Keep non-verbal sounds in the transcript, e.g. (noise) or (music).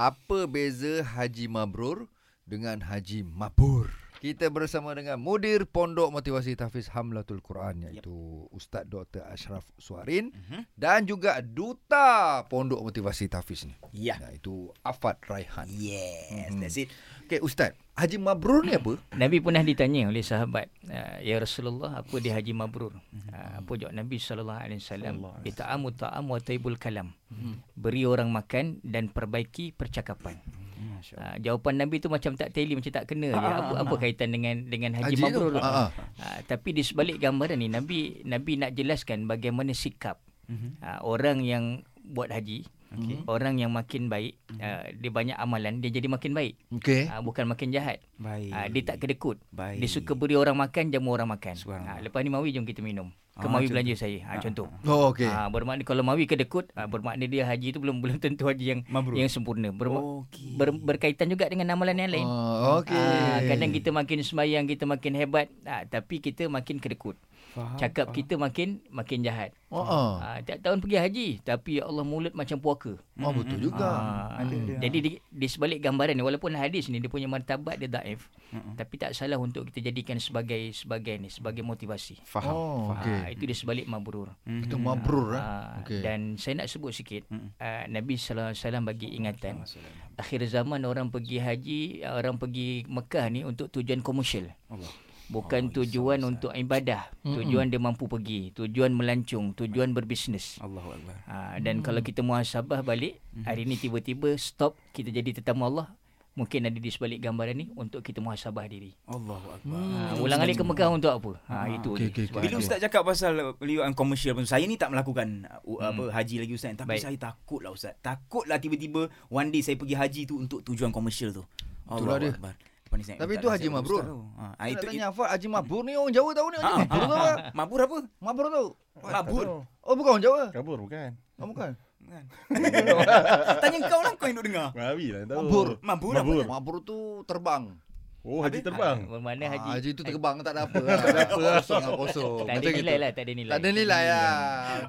apa beza haji mabrur dengan haji mabur? Kita bersama dengan mudir Pondok Motivasi Tahfiz Hamlatul Quran iaitu yep. Ustaz Dr. Ashraf Suarin uh-huh. dan juga duta Pondok Motivasi Tahfiz ni. Ya. Iaitu Afad Raihan. Yes, uh-huh. that's it. Okay Ustaz, haji mabrur ni apa? Nabi pernah ditanya oleh sahabat, ya Rasulullah, apa dia haji mabrur? Uh, apa jawab Nabi sallallahu alaihi wasallam? Bita'amu ta'am wa taibul kalam. Uh-huh. Beri orang makan dan perbaiki percakapan. Uh, jawapan Nabi tu macam tak teli macam tak kena ah, je. Apa apa kaitan dengan dengan haji, haji mabrur? Uh, uh, tapi di sebalik gambaran ni Nabi Nabi nak jelaskan bagaimana sikap uh-huh. uh, orang yang buat haji. Okay. Orang yang makin baik uh, dia banyak amalan dia jadi makin baik. Okay. Uh, bukan makin jahat. Baik. Uh, dia tak kedekut. Baik. Dia suka beri orang makan jamu orang makan. Uh, lepas ni mawi jom kita minum. Ke ah, Mawi belanja saya. Ha, contoh. Oh okey. Ha, bermakna kalau Mawi kedekut, ha, bermakna dia haji tu belum belum tentu haji yang Mabrur. yang sempurna. Ber, okay. ber, berkaitan juga dengan amalan yang lain. Oh, okey. Ha, kadang kita makin sembahyang, kita makin hebat, ha, tapi kita makin kedekut. Faham, Cakap faham. kita makin makin jahat. Oh, uh. ha, tiap tahun pergi haji tapi ya Allah mulut macam puaka. Oh betul juga. Ha, jadi di, di sebalik gambaran ni walaupun hadis ni dia punya martabat dia daif, uh-uh. tapi tak salah untuk kita jadikan sebagai sebagai ni sebagai motivasi. Faham. Oh, okay. Ha, itu di sebalik mabrur. Mm-hmm. Itu mabrur eh. Ha, okay. Dan saya nak sebut sikit mm-hmm. uh, Nabi sallallahu alaihi wasallam bagi ingatan. Akhir zaman orang pergi haji, orang pergi Mekah ni untuk tujuan komersial. Allah bukan oh, tujuan isa, untuk ibadah mm-hmm. tujuan dia mampu pergi tujuan melancung tujuan berbisnes Allahuakbar ha, dan mm-hmm. kalau kita muhasabah balik mm-hmm. hari ni tiba-tiba stop kita jadi tetamu Allah mungkin ada di sebalik gambaran ni untuk kita muhasabah diri Allahuakbar ha, ulang alik ke Mekah untuk apa ha, ha itu okay, okay, okay. bila ustaz cakap pasal liuan komersial pun saya ni tak melakukan uh, hmm. apa haji lagi ustaz tapi Baik. saya takutlah ustaz takutlah tiba-tiba one day saya pergi haji tu untuk tujuan komersial tu Allahuakbar tapi itu Haji Mabrur. Ha, ha itu tanya Afad Haji Mabrur ni orang Jawa tahu ni Haji Mabrur tu apa? Mabrur apa? Mabrur tu. Mabur. Oh bukan orang Jawa. Kabur bukan. Oh bukan. Bukan. (laughs) Tanya kau lah kau yang duk dengar. Mabur lah tahu. Mabur. Mabur. Mabur. Mabur tu terbang. Oh haji terbang. Ha, bermakna haji. Ha, haji tu terbang tak ada apa. tak ada apa. Kosong kosong. Tak ada nilai lah, tak ada nilai. Tak ada nilai lah.